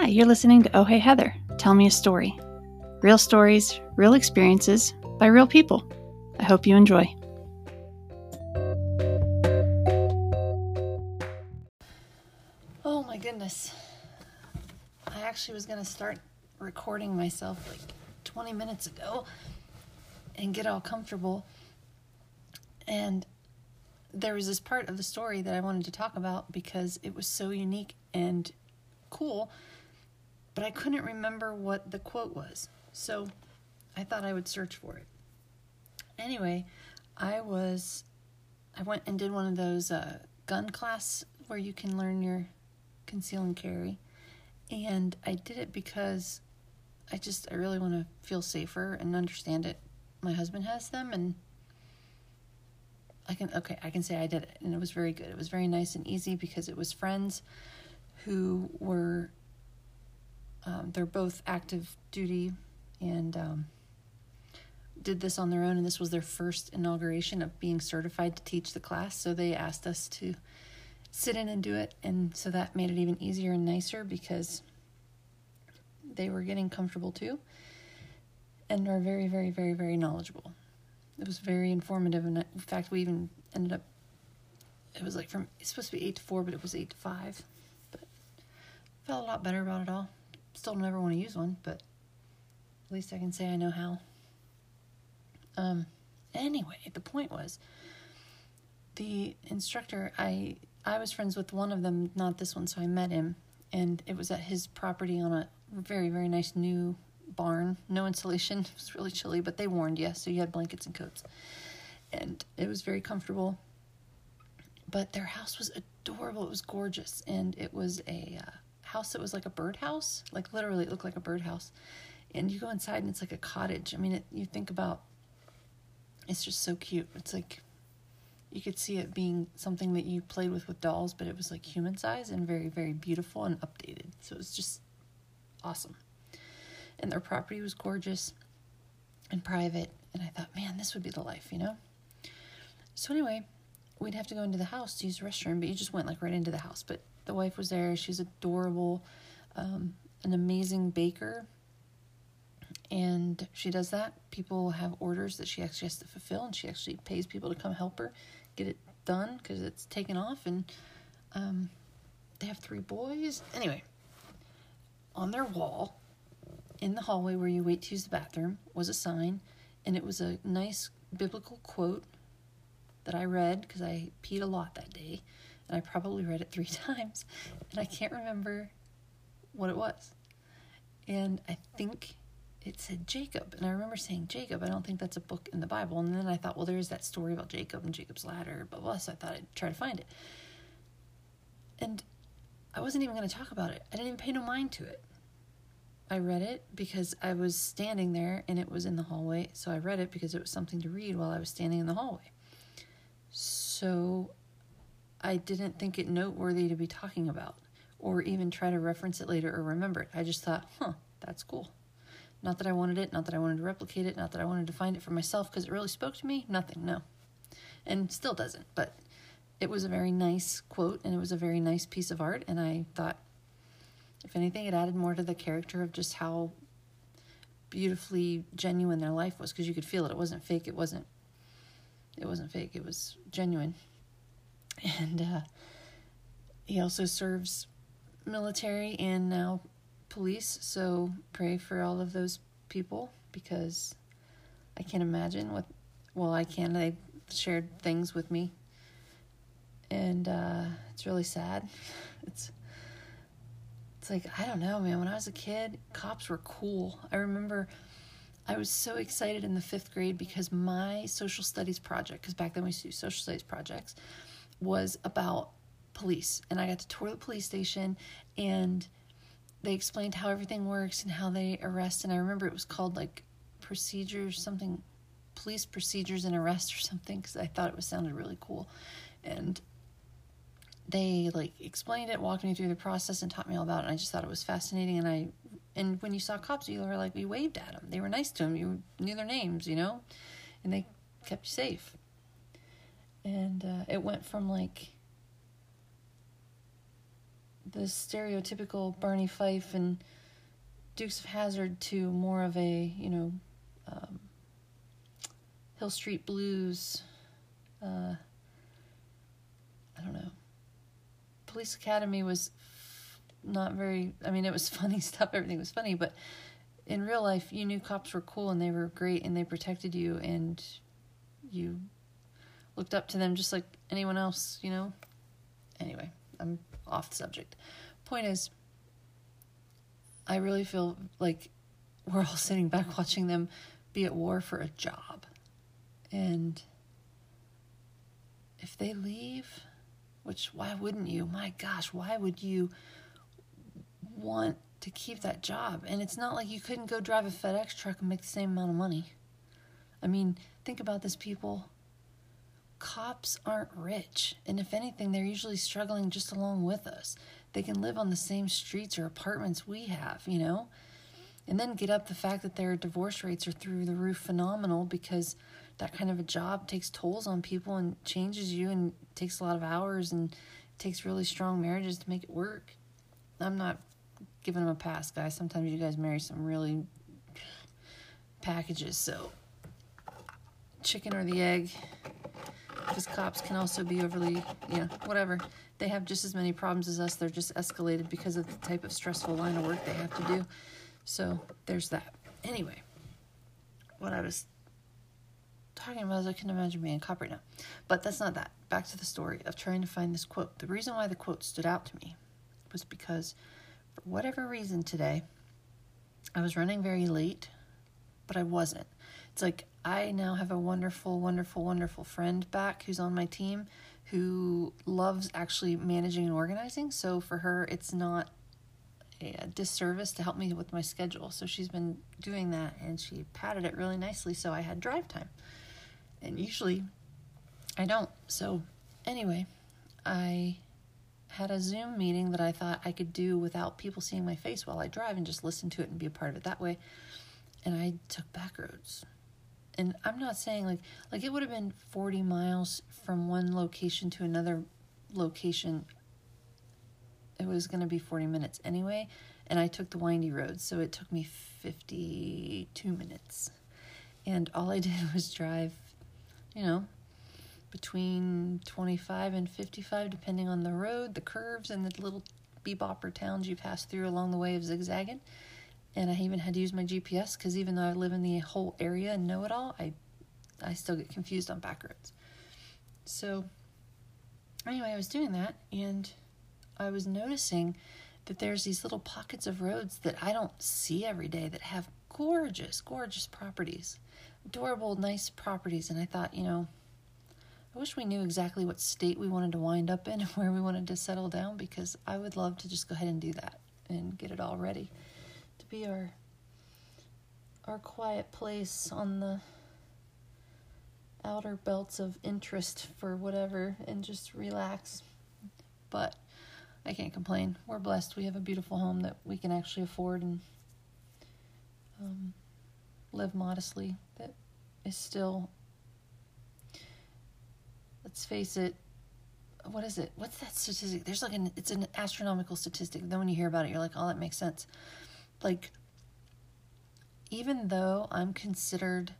Hi, you're listening to Oh Hey Heather. Tell me a story. Real stories, real experiences by real people. I hope you enjoy. Oh my goodness. I actually was going to start recording myself like 20 minutes ago and get all comfortable. And there was this part of the story that I wanted to talk about because it was so unique and cool, but I couldn't remember what the quote was. So I thought I would search for it. Anyway, I was I went and did one of those uh, gun class where you can learn your conceal and carry, and I did it because I just I really want to feel safer and understand it. My husband has them and I can okay, I can say I did it and it was very good. It was very nice and easy because it was friends who were um, they're both active duty and um, did this on their own and this was their first inauguration of being certified to teach the class so they asked us to sit in and do it and so that made it even easier and nicer because they were getting comfortable too and are very very very very knowledgeable. It was very informative and in fact we even ended up it was like from it's supposed to be 8 to 4 but it was 8 to 5 but felt a lot better about it all still never want to use one but at least i can say i know how. Um anyway the point was the instructor i i was friends with one of them not this one so i met him and it was at his property on a very very nice new barn. No insulation it was really chilly but they warned you so you had blankets and coats. And it was very comfortable. But their house was adorable. It was gorgeous and it was a uh, house that was like a birdhouse like literally it looked like a birdhouse. And you go inside and it's like a cottage. I mean it, you think about it's just so cute. It's like you could see it being something that you played with with dolls but it was like human size and very very beautiful and updated. So it was just awesome. And their property was gorgeous and private. And i thought man this would be the life you know? So anyway we'd have to go into the house to use the restroom but you just went like right into the house. But the wife was there. She's adorable um, an amazing baker. And she does that. People have orders that she actually has to fulfill and she actually pays people to come help her get it done because it's taken off and um, they have three boys. Anyway on their wall in the hallway where you wait to use the bathroom was a sign, and it was a nice biblical quote that I read because I peed a lot that day, and I probably read it three times, and I can't remember what it was. And I think it said Jacob, and I remember saying Jacob. I don't think that's a book in the Bible. And then I thought, well, there's that story about Jacob and Jacob's ladder, blah blah. So I thought I'd try to find it. And I wasn't even going to talk about it. I didn't even pay no mind to it. I read it because I was standing there and it was in the hallway. So I read it because it was something to read while I was standing in the hallway. So I didn't think it noteworthy to be talking about or even try to reference it later or remember it. I just thought, huh, that's cool. Not that I wanted it, not that I wanted to replicate it, not that I wanted to find it for myself because it really spoke to me. Nothing, no. And still doesn't. But it was a very nice quote and it was a very nice piece of art. And I thought, if anything, it added more to the character of just how beautifully genuine their life was because you could feel it. It wasn't fake. It wasn't. It wasn't fake. It was genuine. And uh, he also serves military and now police. So pray for all of those people because I can't imagine what. Well, I can. They shared things with me, and uh, it's really sad. It's like, I don't know, man. When I was a kid, cops were cool. I remember I was so excited in the fifth grade because my social studies project, because back then we used to do social studies projects, was about police. And I got to tour the police station and they explained how everything works and how they arrest. And I remember it was called like procedures, something, police procedures and arrest or something, because I thought it was sounded really cool. And they like explained it, walked me through the process, and taught me all about it. And I just thought it was fascinating. And I, and when you saw cops, you were like, we waved at them. They were nice to them. You knew their names, you know, and they kept you safe. And uh, it went from like the stereotypical Barney Fife and Dukes of Hazzard to more of a you know um, Hill Street Blues. Uh, I don't know. Police Academy was not very. I mean, it was funny stuff. Everything was funny, but in real life, you knew cops were cool and they were great and they protected you and you looked up to them just like anyone else. You know. Anyway, I'm off the subject. Point is, I really feel like we're all sitting back watching them be at war for a job. And if they leave, which why wouldn't you? My gosh, why would you want to keep that job? And it's not like you couldn't go drive a FedEx truck and make the same amount of money. I mean, think about this, people. Cops aren't rich, and if anything, they're usually struggling just along with us. They can live on the same streets or apartments we have, you know? And then get up the fact that their divorce rates are through the roof phenomenal because that kind of a job takes tolls on people and changes you and takes a lot of hours and takes really strong marriages to make it work. I'm not giving them a pass, guys. Sometimes you guys marry some really packages, so chicken or the egg. Because cops can also be overly, you know, whatever. They have just as many problems as us. They're just escalated because of the type of stressful line of work they have to do. So there's that. Anyway, what I was talking about is I can imagine being a cop right now. But that's not that. Back to the story of trying to find this quote. The reason why the quote stood out to me was because for whatever reason today, I was running very late, but I wasn't. It's like I now have a wonderful, wonderful, wonderful friend back who's on my team who loves actually managing and organizing. So for her, it's not a disservice to help me with my schedule. So she's been doing that and she padded it really nicely so I had drive time. And usually I don't. So anyway, I had a Zoom meeting that I thought I could do without people seeing my face while I drive and just listen to it and be a part of it that way. And I took back roads. And I'm not saying like like it would have been 40 miles from one location to another location it was going to be 40 minutes anyway, and I took the windy road, so it took me 52 minutes. And all I did was drive, you know, between 25 and 55, depending on the road, the curves, and the little bebopper towns you pass through along the way of zigzagging. And I even had to use my GPS because even though I live in the whole area and know it all, I, I still get confused on back roads. So, anyway, I was doing that, and I was noticing that there's these little pockets of roads that I don't see every day that have gorgeous, gorgeous properties, adorable, nice properties. And I thought, you know, I wish we knew exactly what state we wanted to wind up in and where we wanted to settle down because I would love to just go ahead and do that and get it all ready to be our our quiet place on the outer belts of interest for whatever and just relax. But I can't complain. We're blessed. We have a beautiful home that we can actually afford and um, live modestly. That is still, let's face it, what is it? What's that statistic? There's like an, it's an astronomical statistic. Then when you hear about it, you're like, oh, that makes sense. Like, even though I'm considered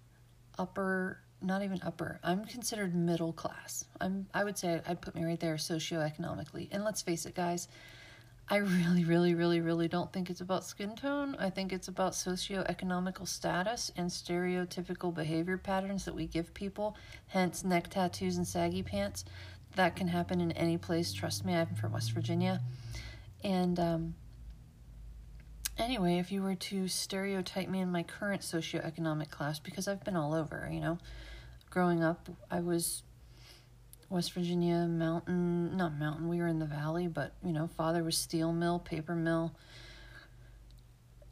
upper not even upper. I'm considered middle class. I'm I would say I'd put me right there socioeconomically. And let's face it, guys, I really, really, really, really don't think it's about skin tone. I think it's about socioeconomical status and stereotypical behavior patterns that we give people, hence neck tattoos and saggy pants. That can happen in any place. Trust me, I'm from West Virginia. And um, anyway, if you were to stereotype me in my current socioeconomic class, because I've been all over, you know, growing up, I was West Virginia mountain, not mountain, we were in the valley, but you know, father was steel mill, paper mill.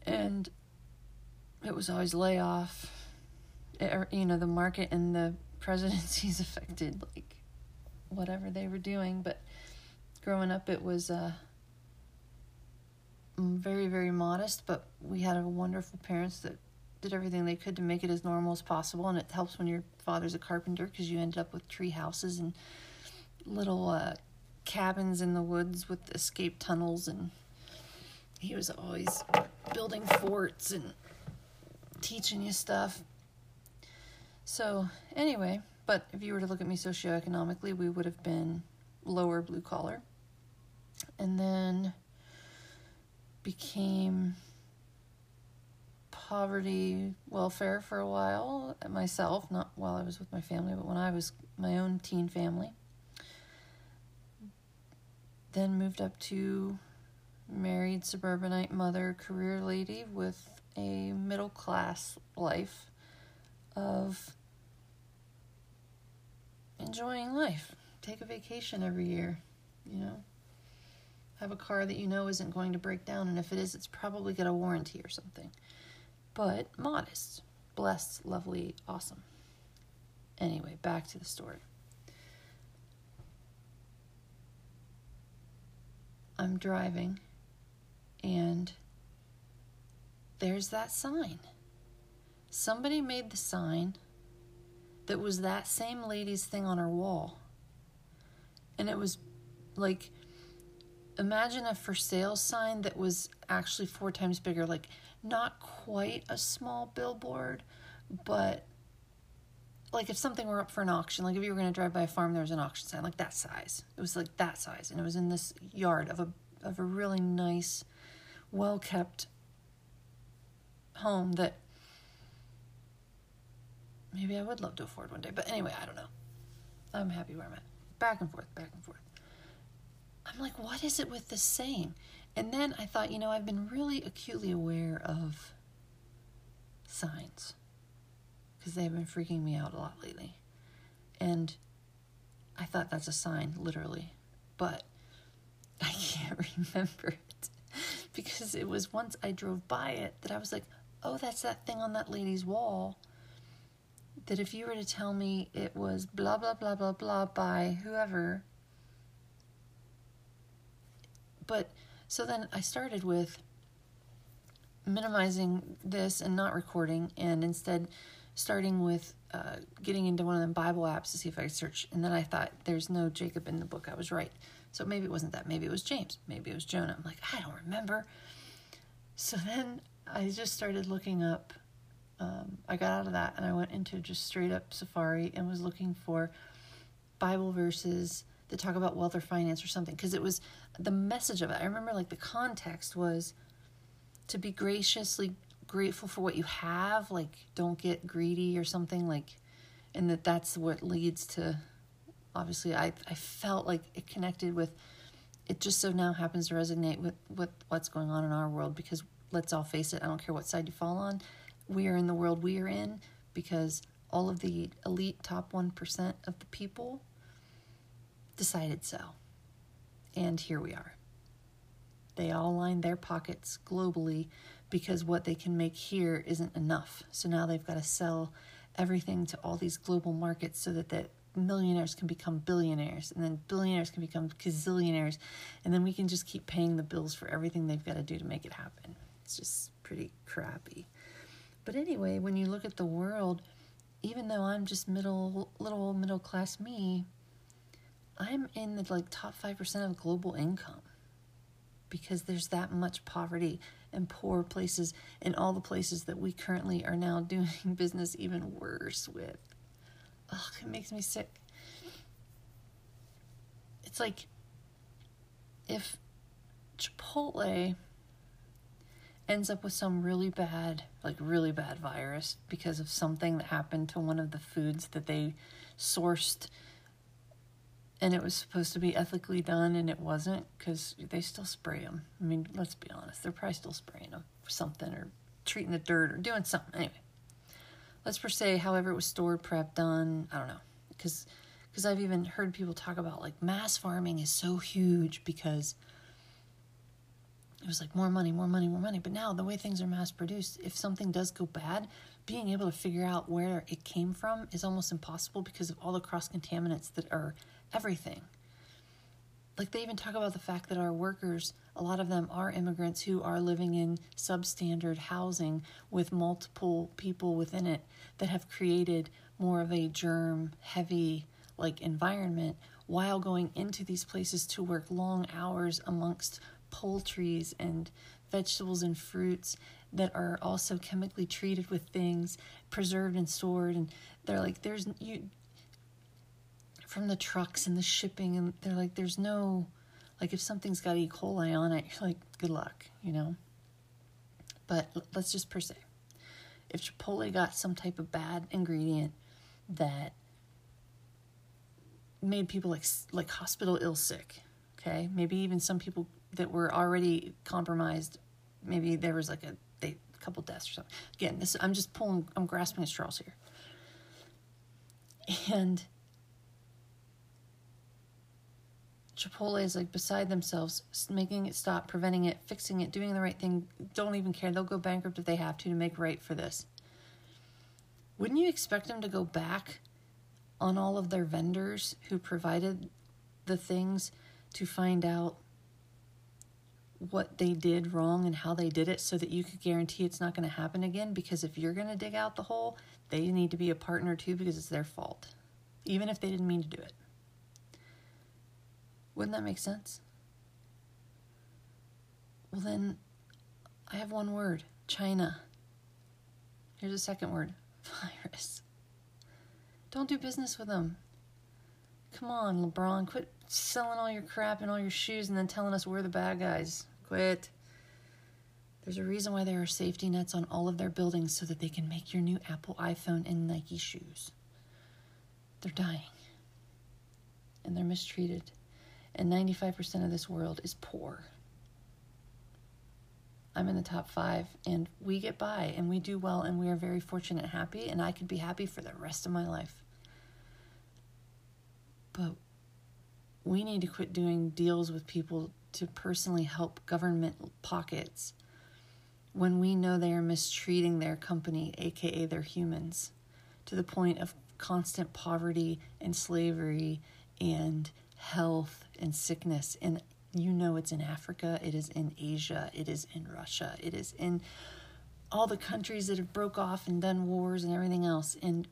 And it was always layoff. It, er, you know, the market and the presidencies affected like whatever they were doing, but growing up it was uh very very modest, but we had a wonderful parents that did everything they could to make it as normal as possible. And it helps when your father's a carpenter because you end up with tree houses and little uh, cabins in the woods with escape tunnels and he was always building forts and teaching you stuff. So, anyway, but if you were to look at me socioeconomically, we would have been lower blue collar. And then became poverty welfare for a while myself, not while I was with my family, but when I was my own teen family. Then moved up to married suburbanite mother, career lady with a middle class life of enjoying life. Take a vacation every year, you know. Have a car that you know isn't going to break down, and if it is, it's probably got a warranty or something but modest, blessed, lovely, awesome. Anyway, back to the story. I'm driving and there's that sign. Somebody made the sign that was that same lady's thing on her wall. And it was like imagine a for sale sign that was actually four times bigger like not quite a small billboard, but like if something were up for an auction, like if you were going to drive by a farm, there was an auction sign like that size. It was like that size, and it was in this yard of a of a really nice, well kept home that maybe I would love to afford one day. But anyway, I don't know. I'm happy where I'm at. Back and forth, back and forth. I'm like, what is it with this saying? And then I thought, you know, I've been really acutely aware of signs because they've been freaking me out a lot lately. And I thought that's a sign, literally. But I can't remember it because it was once I drove by it that I was like, oh, that's that thing on that lady's wall. That if you were to tell me it was blah, blah, blah, blah, blah by whoever, but so then I started with minimizing this and not recording, and instead starting with uh, getting into one of them Bible apps to see if I could search. And then I thought, there's no Jacob in the book. I was right. So maybe it wasn't that. Maybe it was James. Maybe it was Jonah. I'm like, I don't remember. So then I just started looking up. Um, I got out of that and I went into just straight up Safari and was looking for Bible verses that talk about wealth or finance or something because it was the message of it. I remember like the context was to be graciously grateful for what you have, like don't get greedy or something like and that that's what leads to obviously I I felt like it connected with it just so now happens to resonate with with what's going on in our world because let's all face it, I don't care what side you fall on, we are in the world we are in because all of the elite top 1% of the people decided so. And here we are. They all line their pockets globally because what they can make here isn't enough. So now they've got to sell everything to all these global markets so that the millionaires can become billionaires and then billionaires can become gazillionaires and then we can just keep paying the bills for everything they've got to do to make it happen. It's just pretty crappy. But anyway, when you look at the world, even though I'm just middle little middle class me, I'm in the like top 5% of global income because there's that much poverty and poor places in all the places that we currently are now doing business even worse with. Ugh, it makes me sick. It's like if Chipotle ends up with some really bad, like really bad virus because of something that happened to one of the foods that they sourced and it was supposed to be ethically done and it wasn't because they still spray them. I mean, let's be honest, they're probably still spraying them for something or treating the dirt or doing something. Anyway, let's per se, however it was stored, prepped, done. I don't know because because I've even heard people talk about like mass farming is so huge because it was like more money, more money, more money. But now the way things are mass produced, if something does go bad, being able to figure out where it came from is almost impossible because of all the cross contaminants that are everything. Like they even talk about the fact that our workers, a lot of them are immigrants who are living in substandard housing with multiple people within it that have created more of a germ heavy like environment while going into these places to work long hours amongst poultries and vegetables and fruits that are also chemically treated with things preserved and stored and they're like there's you from the trucks and the shipping and they're like there's no like if something's got E. coli on it you're like good luck you know but let's just per se if Chipotle got some type of bad ingredient that made people like like hospital ill sick, okay? Maybe even some people that were already compromised. Maybe there was like a they a couple deaths or something. Again, this I'm just pulling. I'm grasping at straws here. And Chipotle is like beside themselves, making it stop, preventing it, fixing it, doing the right thing. Don't even care. They'll go bankrupt if they have to to make right for this. Wouldn't you expect them to go back on all of their vendors who provided the things to find out what they did wrong and how they did it so that you could guarantee it's not going to happen again? Because if you're going to dig out the hole, they need to be a partner too because it's their fault, even if they didn't mean to do it. Wouldn't that make sense? Well, then I have one word China. Here's a second word virus. Don't do business with them. Come on, LeBron, quit selling all your crap and all your shoes and then telling us we're the bad guys. Quit. There's a reason why there are safety nets on all of their buildings so that they can make your new Apple iPhone and Nike shoes. They're dying. And they're mistreated and 95% of this world is poor. I'm in the top five, and we get by and we do well, and we are very fortunate and happy, and I could be happy for the rest of my life. But we need to quit doing deals with people to personally help government pockets when we know they are mistreating their company, aka their humans, to the point of constant poverty and slavery and health and sickness. And you know it's in Africa, it is in Asia, it is in Russia, it is in all the countries that have broke off and done wars and everything else. And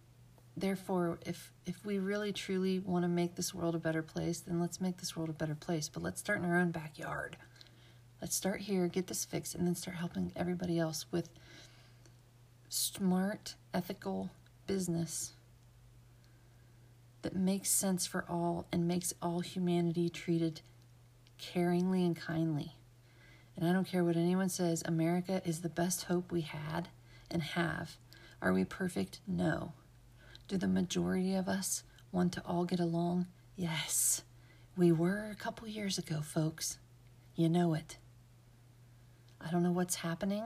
therefore, if if we really truly want to make this world a better place, then let's make this world a better place. But let's start in our own backyard. Let's start here, get this fixed, and then start helping everybody else with smart, ethical business that makes sense for all and makes all humanity treated caringly and kindly. And I don't care what anyone says, America is the best hope we had and have. Are we perfect? No. Do the majority of us want to all get along? Yes. We were a couple years ago, folks. You know it. I don't know what's happening,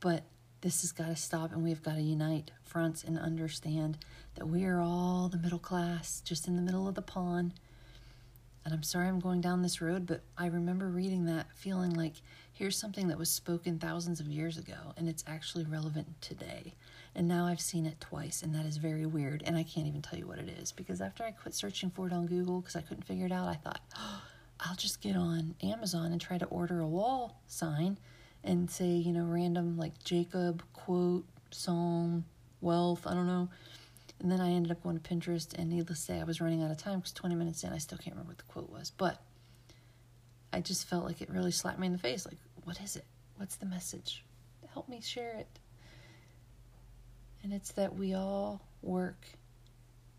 but this has got to stop and we've got to unite fronts and understand that we are all the middle class, just in the middle of the pond. And I'm sorry I'm going down this road, but I remember reading that feeling like here's something that was spoken thousands of years ago and it's actually relevant today. And now I've seen it twice, and that is very weird. And I can't even tell you what it is because after I quit searching for it on Google because I couldn't figure it out, I thought, oh, I'll just get on Amazon and try to order a wall sign and say, you know, random like Jacob, quote, psalm, wealth, I don't know. And then I ended up going to Pinterest, and needless to say, I was running out of time because 20 minutes in, I still can't remember what the quote was. But I just felt like it really slapped me in the face. Like, what is it? What's the message? Help me share it. And it's that we all work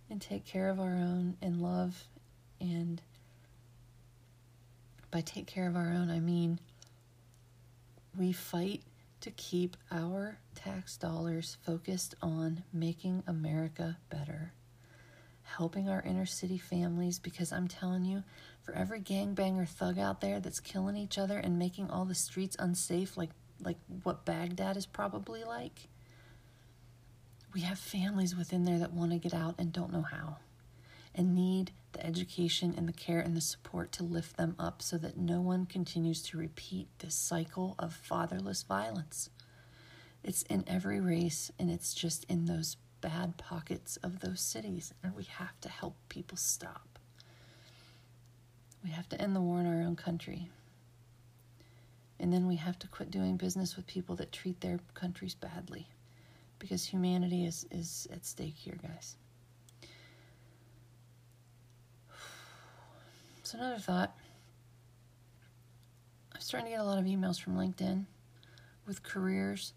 and take care of our own and love. And by take care of our own, I mean we fight to keep our tax dollars focused on making America better, helping our inner city families. Because I'm telling you, for every gangbanger thug out there that's killing each other and making all the streets unsafe, like like what Baghdad is probably like, we have families within there that want to get out and don't know how, and need the education and the care and the support to lift them up so that no one continues to repeat this cycle of fatherless violence. It's in every race, and it's just in those bad pockets of those cities, and we have to help people stop. We have to end the war in our own country. And then we have to quit doing business with people that treat their countries badly because humanity is, is at stake here, guys. So, another thought I'm starting to get a lot of emails from LinkedIn with careers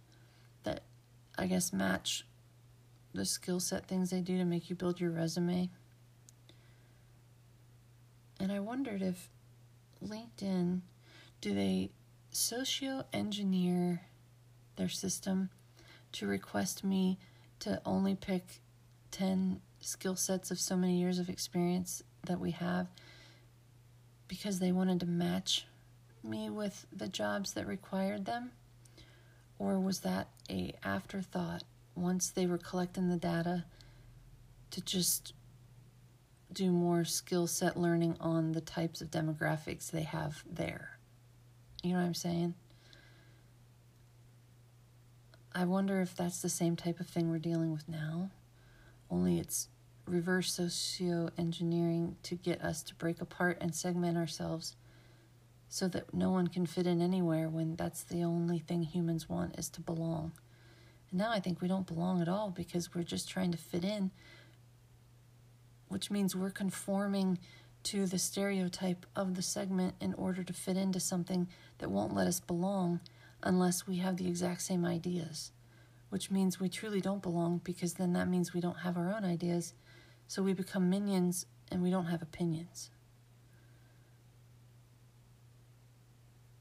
that I guess match the skill set things they do to make you build your resume. And I wondered if LinkedIn do they socio engineer their system to request me to only pick 10 skill sets of so many years of experience that we have because they wanted to match me with the jobs that required them or was that a afterthought once they were collecting the data to just do more skill set learning on the types of demographics they have there. You know what I'm saying? I wonder if that's the same type of thing we're dealing with now, only it's reverse socio engineering to get us to break apart and segment ourselves so that no one can fit in anywhere when that's the only thing humans want is to belong. And now I think we don't belong at all because we're just trying to fit in, which means we're conforming to the stereotype of the segment in order to fit into something that won't let us belong unless we have the exact same ideas, which means we truly don't belong because then that means we don't have our own ideas. So we become minions and we don't have opinions.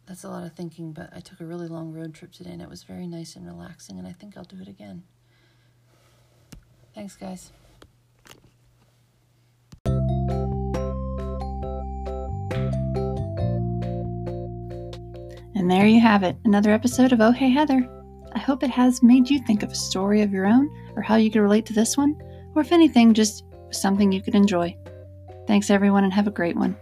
That's a lot of thinking, but I took a really long road trip today and it was very nice and relaxing, and I think I'll do it again. Thanks, guys. And there you have it, another episode of Oh Hey Heather. I hope it has made you think of a story of your own or how you could relate to this one, or if anything, just something you could enjoy. Thanks, everyone, and have a great one.